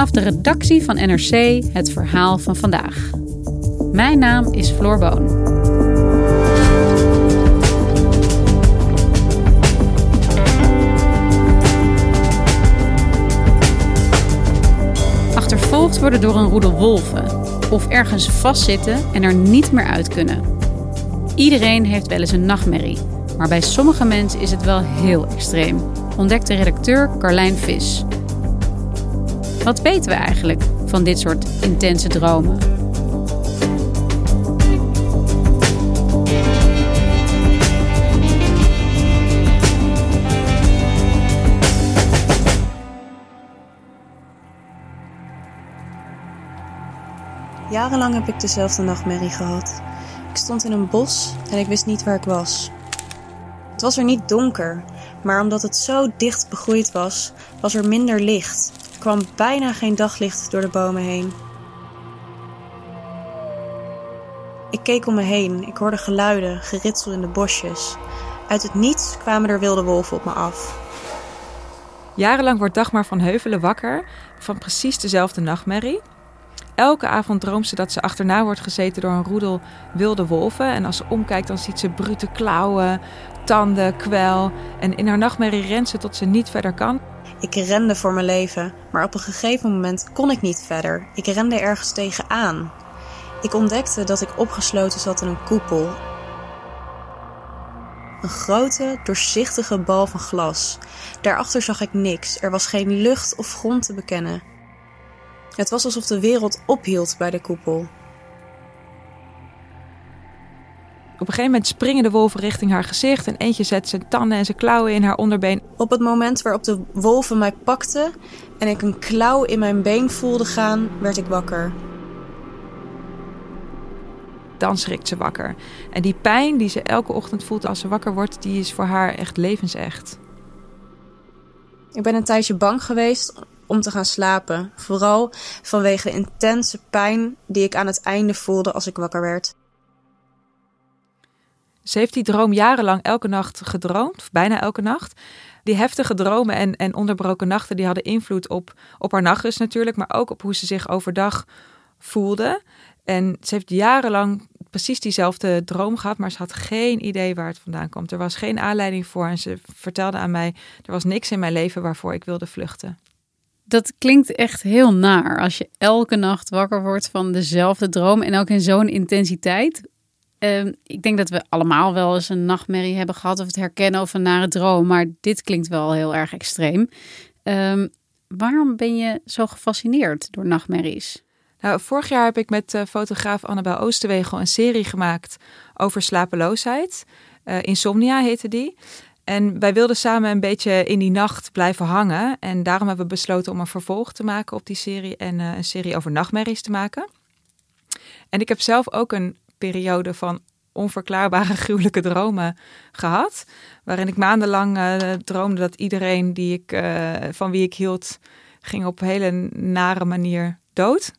Vanaf de redactie van NRC het verhaal van vandaag. Mijn naam is Floor Boon. Achtervolgd worden door een roedel wolven. Of ergens vastzitten en er niet meer uit kunnen. Iedereen heeft wel eens een nachtmerrie. Maar bij sommige mensen is het wel heel extreem. Ontdekte redacteur Carlijn Vis. Wat weten we eigenlijk van dit soort intense dromen? Jarenlang heb ik dezelfde nachtmerrie gehad. Ik stond in een bos en ik wist niet waar ik was. Het was er niet donker, maar omdat het zo dicht begroeid was, was er minder licht. Kwam bijna geen daglicht door de bomen heen. Ik keek om me heen, ik hoorde geluiden, geritsel in de bosjes. Uit het niets kwamen er wilde wolven op me af. Jarenlang wordt Dagmar van Heuvelen wakker van precies dezelfde nachtmerrie. Elke avond droomt ze dat ze achterna wordt gezeten door een roedel wilde wolven. En als ze omkijkt, dan ziet ze brute klauwen, tanden, kwel. En in haar nachtmerrie rent ze tot ze niet verder kan. Ik rende voor mijn leven, maar op een gegeven moment kon ik niet verder. Ik rende ergens tegenaan. Ik ontdekte dat ik opgesloten zat in een koepel. Een grote, doorzichtige bal van glas. Daarachter zag ik niks. Er was geen lucht of grond te bekennen. Het was alsof de wereld ophield bij de koepel. Op een gegeven moment springen de wolven richting haar gezicht. En eentje zet zijn tanden en zijn klauwen in haar onderbeen. Op het moment waarop de wolven mij pakten en ik een klauw in mijn been voelde gaan, werd ik wakker. Dan schrikt ze wakker. En die pijn die ze elke ochtend voelt als ze wakker wordt, die is voor haar echt levensecht. Ik ben een tijdje bang geweest om te gaan slapen. Vooral vanwege de intense pijn die ik aan het einde voelde als ik wakker werd. Ze heeft die droom jarenlang elke nacht gedroomd, bijna elke nacht. Die heftige dromen en, en onderbroken nachten die hadden invloed op, op haar nachtrust natuurlijk, maar ook op hoe ze zich overdag voelde. En ze heeft jarenlang precies diezelfde droom gehad, maar ze had geen idee waar het vandaan komt. Er was geen aanleiding voor en ze vertelde aan mij, er was niks in mijn leven waarvoor ik wilde vluchten. Dat klinkt echt heel naar als je elke nacht wakker wordt van dezelfde droom en ook in zo'n intensiteit. Ehm, ik denk dat we allemaal wel eens een nachtmerrie hebben gehad of het herkennen of een nare droom, maar dit klinkt wel heel erg extreem. Ehm, waarom ben je zo gefascineerd door nachtmerries? Nou, vorig jaar heb ik met uh, fotograaf Annabel Oosterwegel een serie gemaakt over slapeloosheid. Uh, Insomnia heette die. En wij wilden samen een beetje in die nacht blijven hangen. En daarom hebben we besloten om een vervolg te maken op die serie en uh, een serie over nachtmerries te maken. En ik heb zelf ook een periode van onverklaarbare gruwelijke dromen gehad. Waarin ik maandenlang uh, droomde dat iedereen die ik, uh, van wie ik hield, ging op hele nare manier dood.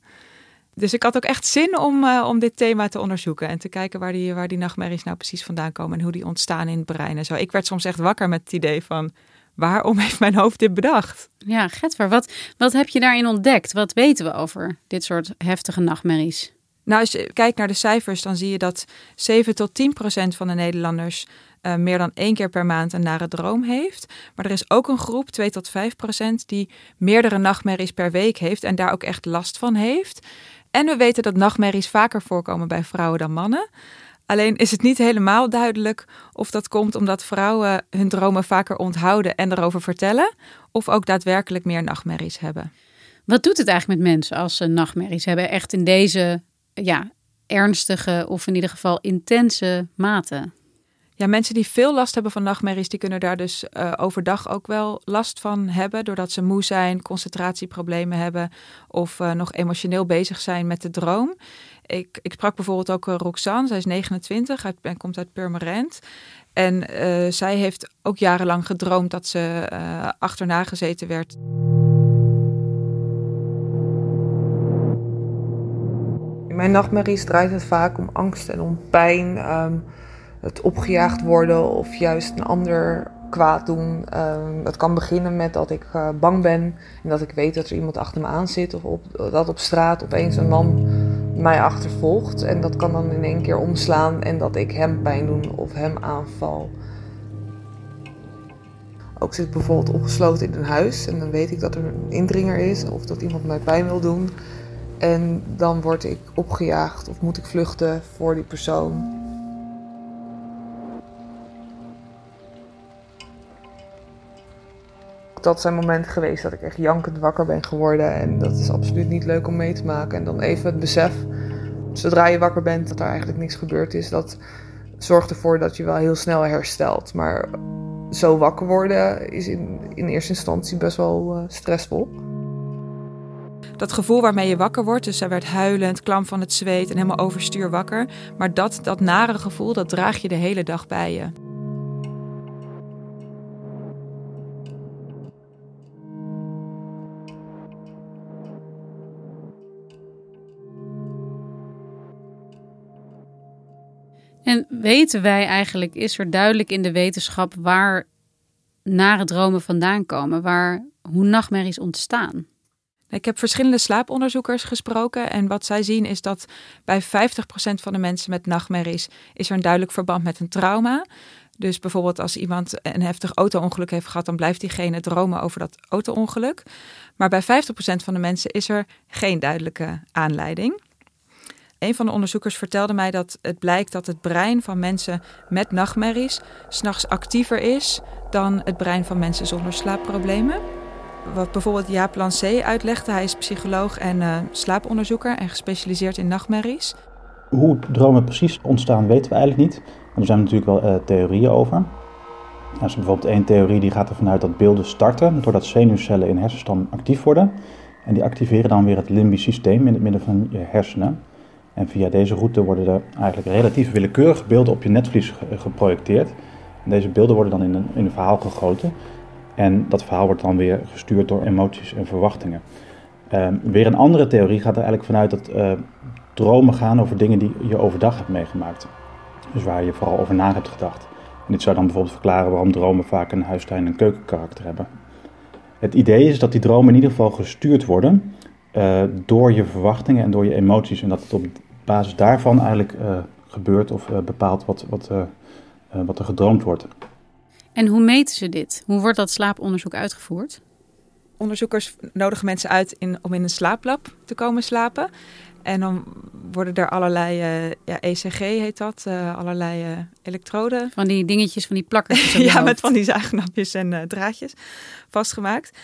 Dus ik had ook echt zin om, uh, om dit thema te onderzoeken en te kijken waar die, waar die nachtmerries nou precies vandaan komen en hoe die ontstaan in het brein en zo. Ik werd soms echt wakker met het idee van waarom heeft mijn hoofd dit bedacht? Ja, Getver, wat, wat heb je daarin ontdekt? Wat weten we over dit soort heftige nachtmerries? Nou, als je kijkt naar de cijfers, dan zie je dat 7 tot 10 procent van de Nederlanders uh, meer dan één keer per maand een nare droom heeft. Maar er is ook een groep, 2 tot 5 procent, die meerdere nachtmerries per week heeft en daar ook echt last van heeft. En we weten dat nachtmerries vaker voorkomen bij vrouwen dan mannen. Alleen is het niet helemaal duidelijk of dat komt omdat vrouwen hun dromen vaker onthouden en erover vertellen, of ook daadwerkelijk meer nachtmerries hebben. Wat doet het eigenlijk met mensen als ze nachtmerries hebben? Echt in deze ja, ernstige of in ieder geval intense mate? Ja, mensen die veel last hebben van nachtmerries, die kunnen daar dus uh, overdag ook wel last van hebben. Doordat ze moe zijn, concentratieproblemen hebben of uh, nog emotioneel bezig zijn met de droom. Ik, ik sprak bijvoorbeeld ook uh, Roxanne, zij is 29 uit, en komt uit Purmerend. En zij heeft ook jarenlang gedroomd dat ze achterna gezeten werd. Mijn nachtmerries draait het vaak om angst en om pijn. Um, het opgejaagd worden of juist een ander kwaad doen. Um, het kan beginnen met dat ik uh, bang ben en dat ik weet dat er iemand achter me aan zit. Of op, dat op straat opeens een man mij achtervolgt. En dat kan dan in één keer omslaan en dat ik hem pijn doe of hem aanval. Ook zit bijvoorbeeld opgesloten in een huis en dan weet ik dat er een indringer is of dat iemand mij pijn wil doen. En dan word ik opgejaagd of moet ik vluchten voor die persoon. dat zijn momenten geweest dat ik echt jankend wakker ben geworden. En dat is absoluut niet leuk om mee te maken. En dan even het besef, zodra je wakker bent, dat er eigenlijk niks gebeurd is. Dat zorgt ervoor dat je wel heel snel herstelt. Maar zo wakker worden is in, in eerste instantie best wel uh, stressvol. Dat gevoel waarmee je wakker wordt, dus hij werd huilend, klam van het zweet en helemaal overstuur wakker. Maar dat, dat nare gevoel, dat draag je de hele dag bij je. En weten wij eigenlijk, is er duidelijk in de wetenschap waar nare dromen vandaan komen, waar, hoe nachtmerries ontstaan? Ik heb verschillende slaaponderzoekers gesproken en wat zij zien is dat bij 50% van de mensen met nachtmerries is er een duidelijk verband met een trauma. Dus bijvoorbeeld als iemand een heftig auto-ongeluk heeft gehad, dan blijft diegene dromen over dat auto-ongeluk. Maar bij 50% van de mensen is er geen duidelijke aanleiding. Een van de onderzoekers vertelde mij dat het blijkt dat het brein van mensen met nachtmerries s'nachts actiever is dan het brein van mensen zonder slaapproblemen. Wat bijvoorbeeld Jaap Lancé uitlegde, hij is psycholoog en uh, slaaponderzoeker en gespecialiseerd in nachtmerries. Hoe dromen precies ontstaan weten we eigenlijk niet. er zijn natuurlijk wel uh, theorieën over. Er is bijvoorbeeld één theorie die gaat ervan uit dat beelden starten doordat zenuwcellen in hersenstam actief worden. En die activeren dan weer het limbisch systeem in het midden van je hersenen. En via deze route worden er eigenlijk relatief willekeurige beelden op je netvlies geprojecteerd. Deze beelden worden dan in een, in een verhaal gegoten. En dat verhaal wordt dan weer gestuurd door emoties en verwachtingen. Um, weer een andere theorie gaat er eigenlijk vanuit dat uh, dromen gaan over dingen die je overdag hebt meegemaakt. Dus waar je vooral over na hebt gedacht. En dit zou dan bijvoorbeeld verklaren waarom dromen vaak een huistuin- en keukenkarakter hebben. Het idee is dat die dromen in ieder geval gestuurd worden uh, door je verwachtingen en door je emoties. En dat het op basis daarvan eigenlijk uh, gebeurt of bepaalt wat, wat, wat er gedroomd wordt. En hoe meten ze dit? Hoe wordt dat slaaponderzoek uitgevoerd? Onderzoekers nodigen mensen uit in, om in een slaaplab te komen slapen. En dan worden er allerlei, ja, ECG heet dat, allerlei elektroden. Van die dingetjes, van die plakkers. ja, met van die zuignapjes en draadjes vastgemaakt.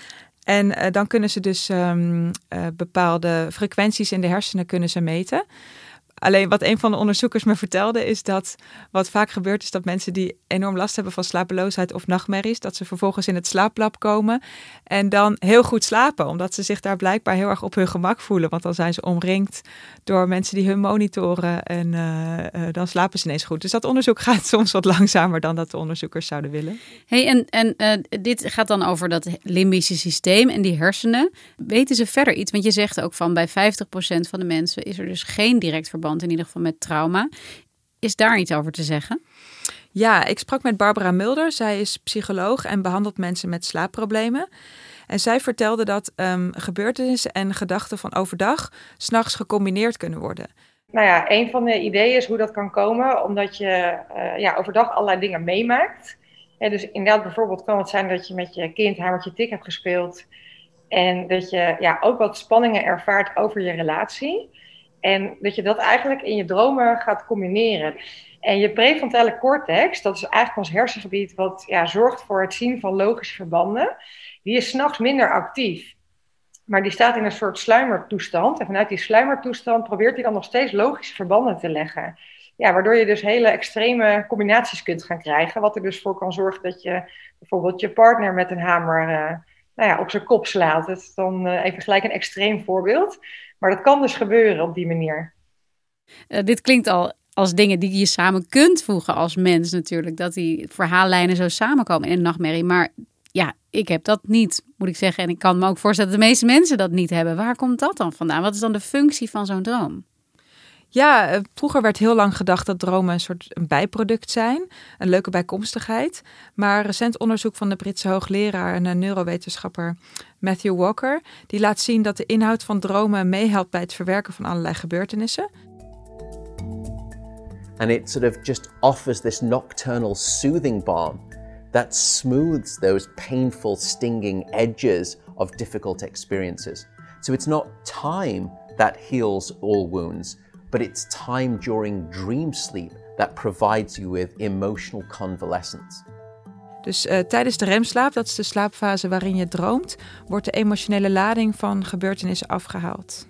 En dan kunnen ze dus um, uh, bepaalde frequenties in de hersenen kunnen ze meten. Alleen wat een van de onderzoekers me vertelde is dat wat vaak gebeurt is dat mensen die enorm last hebben van slapeloosheid of nachtmerries, dat ze vervolgens in het slaaplab komen en dan heel goed slapen, omdat ze zich daar blijkbaar heel erg op hun gemak voelen. Want dan zijn ze omringd door mensen die hun monitoren en uh, uh, dan slapen ze ineens goed. Dus dat onderzoek gaat soms wat langzamer dan dat de onderzoekers zouden willen. Hey, en en uh, dit gaat dan over dat limbische systeem en die hersenen. Weten ze verder iets? Want je zegt ook van bij 50% van de mensen is er dus geen direct verband in ieder geval met trauma. Is daar iets over te zeggen? Ja, ik sprak met Barbara Mulder. Zij is psycholoog en behandelt mensen met slaapproblemen. En zij vertelde dat um, gebeurtenissen en gedachten van overdag s'nachts gecombineerd kunnen worden. Nou ja, een van de ideeën is hoe dat kan komen, omdat je uh, ja, overdag allerlei dingen meemaakt. En dus inderdaad, bijvoorbeeld kan het zijn dat je met je kind hamertje tik hebt gespeeld. En dat je ja, ook wat spanningen ervaart over je relatie. En dat je dat eigenlijk in je dromen gaat combineren. En je prefrontale cortex, dat is eigenlijk ons hersengebied wat ja, zorgt voor het zien van logische verbanden, die is s'nachts minder actief. Maar die staat in een soort sluimertoestand. En vanuit die sluimertoestand probeert hij dan nog steeds logische verbanden te leggen. Ja, waardoor je dus hele extreme combinaties kunt gaan krijgen. Wat er dus voor kan zorgen dat je bijvoorbeeld je partner met een hamer uh, nou ja, op zijn kop slaat. Dat is dan uh, even gelijk een extreem voorbeeld. Maar dat kan dus gebeuren op die manier. Uh, dit klinkt al als dingen die je samen kunt voegen als mens natuurlijk. Dat die verhaallijnen zo samenkomen in een nachtmerrie. Maar ja, ik heb dat niet, moet ik zeggen. En ik kan me ook voorstellen dat de meeste mensen dat niet hebben. Waar komt dat dan vandaan? Wat is dan de functie van zo'n droom? Ja, eh, vroeger werd heel lang gedacht dat dromen een soort een bijproduct zijn, een leuke bijkomstigheid. Maar recent onderzoek van de Britse hoogleraar en een neurowetenschapper Matthew Walker, die laat zien dat de inhoud van dromen meehelpt bij het verwerken van allerlei gebeurtenissen. And it sort of just offers this nocturnal soothing balm that smooths those painful, stinging edges of difficult experiences. So it's not time that heals all wounds, but it's time during dream sleep that provides you with emotional convalescence. Dus uh, tijdens de remslaap, dat is de slaapfase waarin je droomt, wordt de emotionele lading van gebeurtenissen afgehaald.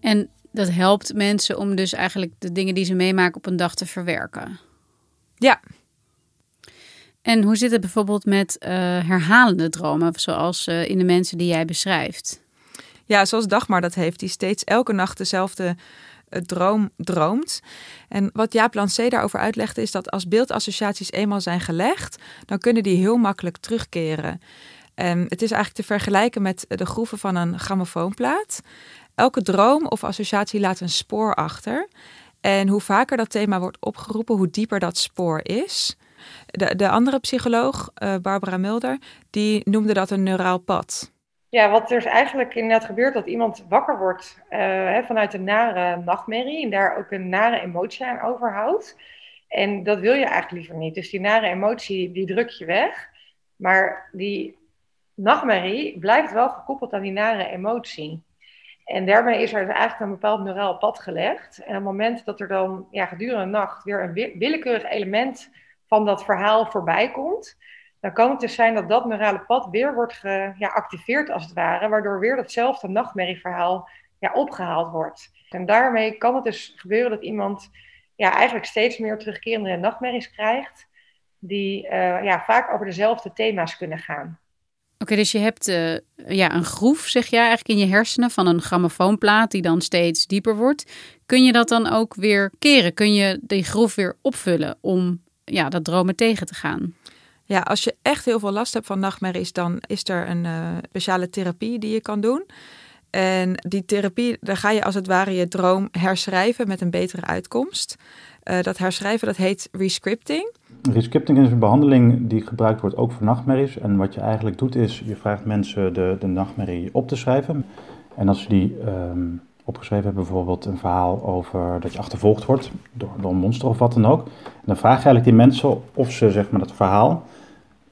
En dat helpt mensen om dus eigenlijk de dingen die ze meemaken op een dag te verwerken. Ja. En hoe zit het bijvoorbeeld met uh, herhalende dromen, zoals uh, in de mensen die jij beschrijft? Ja, zoals Dagmar dat heeft, die steeds elke nacht dezelfde uh, droom droomt. En wat Jaap Lancé daarover uitlegde, is dat als beeldassociaties eenmaal zijn gelegd, dan kunnen die heel makkelijk terugkeren. En het is eigenlijk te vergelijken met de groeven van een grammofoonplaat. Elke droom of associatie laat een spoor achter. En hoe vaker dat thema wordt opgeroepen, hoe dieper dat spoor is. De, de andere psycholoog, uh, Barbara Mulder, die noemde dat een neuraal pad. Ja, wat er is eigenlijk inderdaad gebeurt, dat iemand wakker wordt hè, vanuit een nare nachtmerrie en daar ook een nare emotie aan overhoudt. En dat wil je eigenlijk liever niet. Dus die nare emotie, die druk je weg. Maar die nachtmerrie blijft wel gekoppeld aan die nare emotie. En daarmee is er dus eigenlijk een bepaald neuraal pad gelegd. En op het moment dat er dan ja, gedurende de nacht weer een willekeurig element van dat verhaal voorbij komt, dan kan het dus zijn dat dat neurale pad weer wordt geactiveerd ja, als het ware, waardoor weer datzelfde nachtmerrieverhaal ja, opgehaald wordt. En daarmee kan het dus gebeuren dat iemand ja, eigenlijk steeds meer terugkerende nachtmerries krijgt, die uh, ja, vaak over dezelfde thema's kunnen gaan. Oké, dus je hebt uh, ja, een groef, zeg jij, eigenlijk in je hersenen van een grammofoonplaat die dan steeds dieper wordt. Kun je dat dan ook weer keren? Kun je die groef weer opvullen om ja, dat dromen tegen te gaan? Ja, als je echt heel veel last hebt van nachtmerries, dan is er een uh, speciale therapie die je kan doen. En die therapie, daar ga je als het ware je droom herschrijven met een betere uitkomst. Uh, dat herschrijven, dat heet rescripting. Rescripting is een behandeling die gebruikt wordt ook voor nachtmerries. En wat je eigenlijk doet is, je vraagt mensen de, de nachtmerrie op te schrijven. En als ze die um, opgeschreven hebben, bijvoorbeeld een verhaal over dat je achtervolgd wordt door, een monster of wat dan ook. dan vraag je eigenlijk die mensen of ze zeg maar, dat verhaal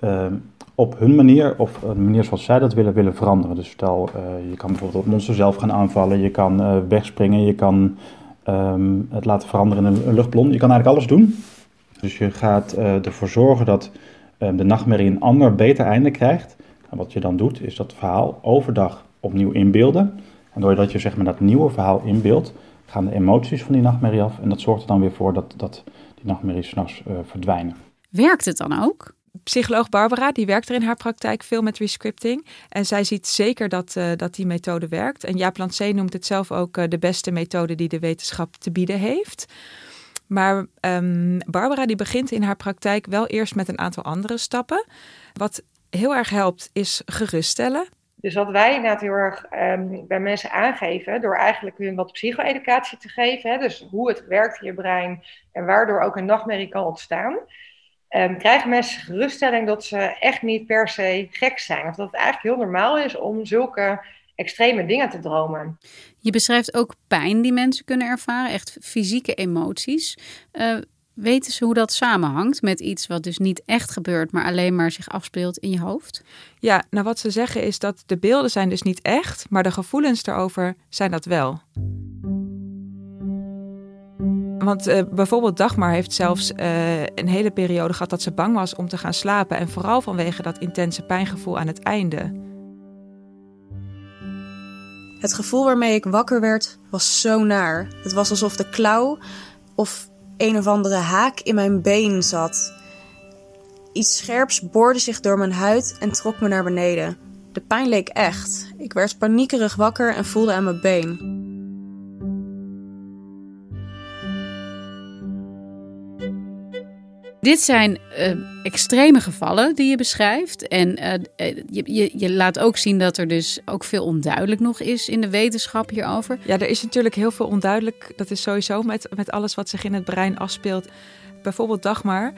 uh, op hun manier of een manier zoals zij dat willen, willen veranderen. Dus stel, uh, je kan bijvoorbeeld het monster zelf gaan aanvallen, je kan uh, wegspringen, je kan um, het laten veranderen in een, luchtballon. Je kan eigenlijk alles doen. Dus je gaat uh, ervoor zorgen dat de nachtmerrie een ander, beter einde krijgt. En wat je dan doet, is dat verhaal overdag opnieuw inbeelden. En doordat je zeg maar, dat nieuwe verhaal inbeeldt, gaan de emoties van die nachtmerrie af. En dat zorgt er dan weer voor dat, dat die nachtmerries s'nachts uh, verdwijnen. Werkt het dan ook? Psycholoog Barbara, die werkt er in haar praktijk veel met rescripting. En zij ziet zeker dat, uh, dat die methode werkt. En Jaap Lancé noemt het zelf ook uh, de beste methode die de wetenschap te bieden heeft. Maar um, Barbara die begint in haar praktijk wel eerst met een aantal andere stappen. Wat heel erg helpt is geruststellen. Dus wat wij inderdaad heel erg um, bij mensen aangeven, door eigenlijk hun wat psycho-educatie te geven, hè, dus hoe het werkt in je brein en waardoor ook een nachtmerrie kan ontstaan, um, krijgen mensen geruststelling dat ze echt niet per se gek zijn. Of dat het eigenlijk heel normaal is om zulke extreme dingen te dromen. Je beschrijft ook pijn die mensen kunnen ervaren, echt fysieke emoties. Uh, weten ze hoe dat samenhangt met iets wat dus niet echt gebeurt, maar alleen maar zich afspeelt in je hoofd? Ja, nou wat ze zeggen is dat de beelden zijn dus niet echt, maar de gevoelens erover zijn dat wel. Want uh, bijvoorbeeld Dagmar heeft zelfs uh, een hele periode gehad dat ze bang was om te gaan slapen. En vooral vanwege dat intense pijngevoel aan het einde. Het gevoel waarmee ik wakker werd was zo naar. Het was alsof de klauw of een of andere haak in mijn been zat. Iets scherps boorde zich door mijn huid en trok me naar beneden. De pijn leek echt. Ik werd paniekerig wakker en voelde aan mijn been. Dit zijn uh, extreme gevallen die je beschrijft. En uh, je, je, je, laat ook zien dat er dus ook veel onduidelijk nog is in de wetenschap hierover. Ja, er is natuurlijk heel veel onduidelijk. Dat is sowieso met, met alles wat zich in het brein afspeelt. Bijvoorbeeld Dagmar,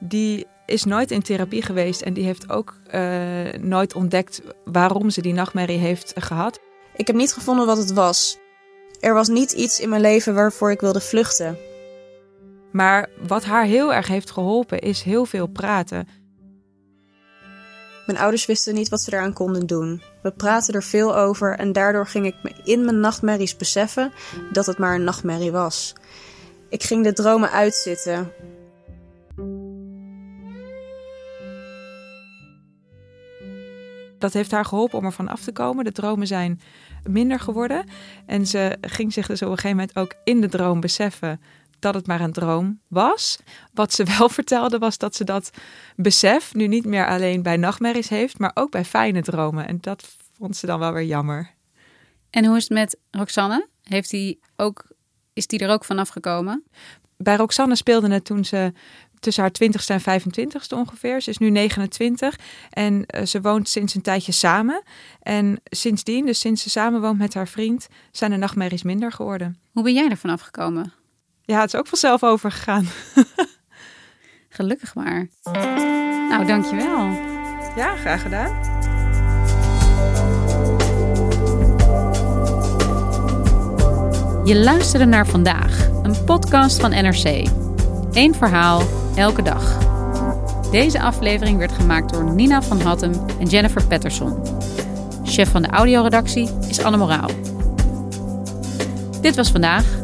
die is nooit in therapie geweest en die heeft ook uh, nooit ontdekt waarom ze die nachtmerrie heeft gehad. Ik heb niet gevonden wat het was. Er was niet iets in mijn leven waarvoor ik wilde vluchten. Maar wat haar heel erg heeft geholpen is heel veel praten. Mijn ouders wisten niet wat ze eraan konden doen. We praten er veel over en daardoor ging ik me in mijn nachtmerries beseffen dat het maar een nachtmerrie was. Ik ging de dromen uitzitten. Dat heeft haar geholpen om ervan af te komen. De dromen zijn minder geworden. En ze ging zich dus op een gegeven moment ook in de droom beseffen dat het maar een droom was. Wat ze wel vertelde was dat ze dat besef nu niet meer alleen bij nachtmerries heeft, maar ook bij fijne dromen. En dat vond ze dan wel weer jammer. En hoe is het met Roxanne? Heeft hij ook, is die er ook vanaf gekomen? Bij Roxanne speelde het toen ze tussen haar 20ste en 25ste ongeveer. Ze is nu 29 en uh, ze woont sinds een tijdje samen. En sindsdien, dus sinds ze samen woont met haar vriend, zijn de nachtmerries minder geworden. Hoe ben jij er vanaf gekomen? Ja, het is ook vanzelf overgegaan. Gelukkig maar. Nou, dankjewel. Ja, graag gedaan. Je luisterde naar vandaag, een podcast van NRC. Eén verhaal, elke dag. Deze aflevering werd gemaakt door Nina van Hattem en Jennifer Patterson. Chef van de audioredactie is Anne Moraal. Dit was vandaag.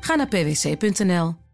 Ga naar pwc.nl.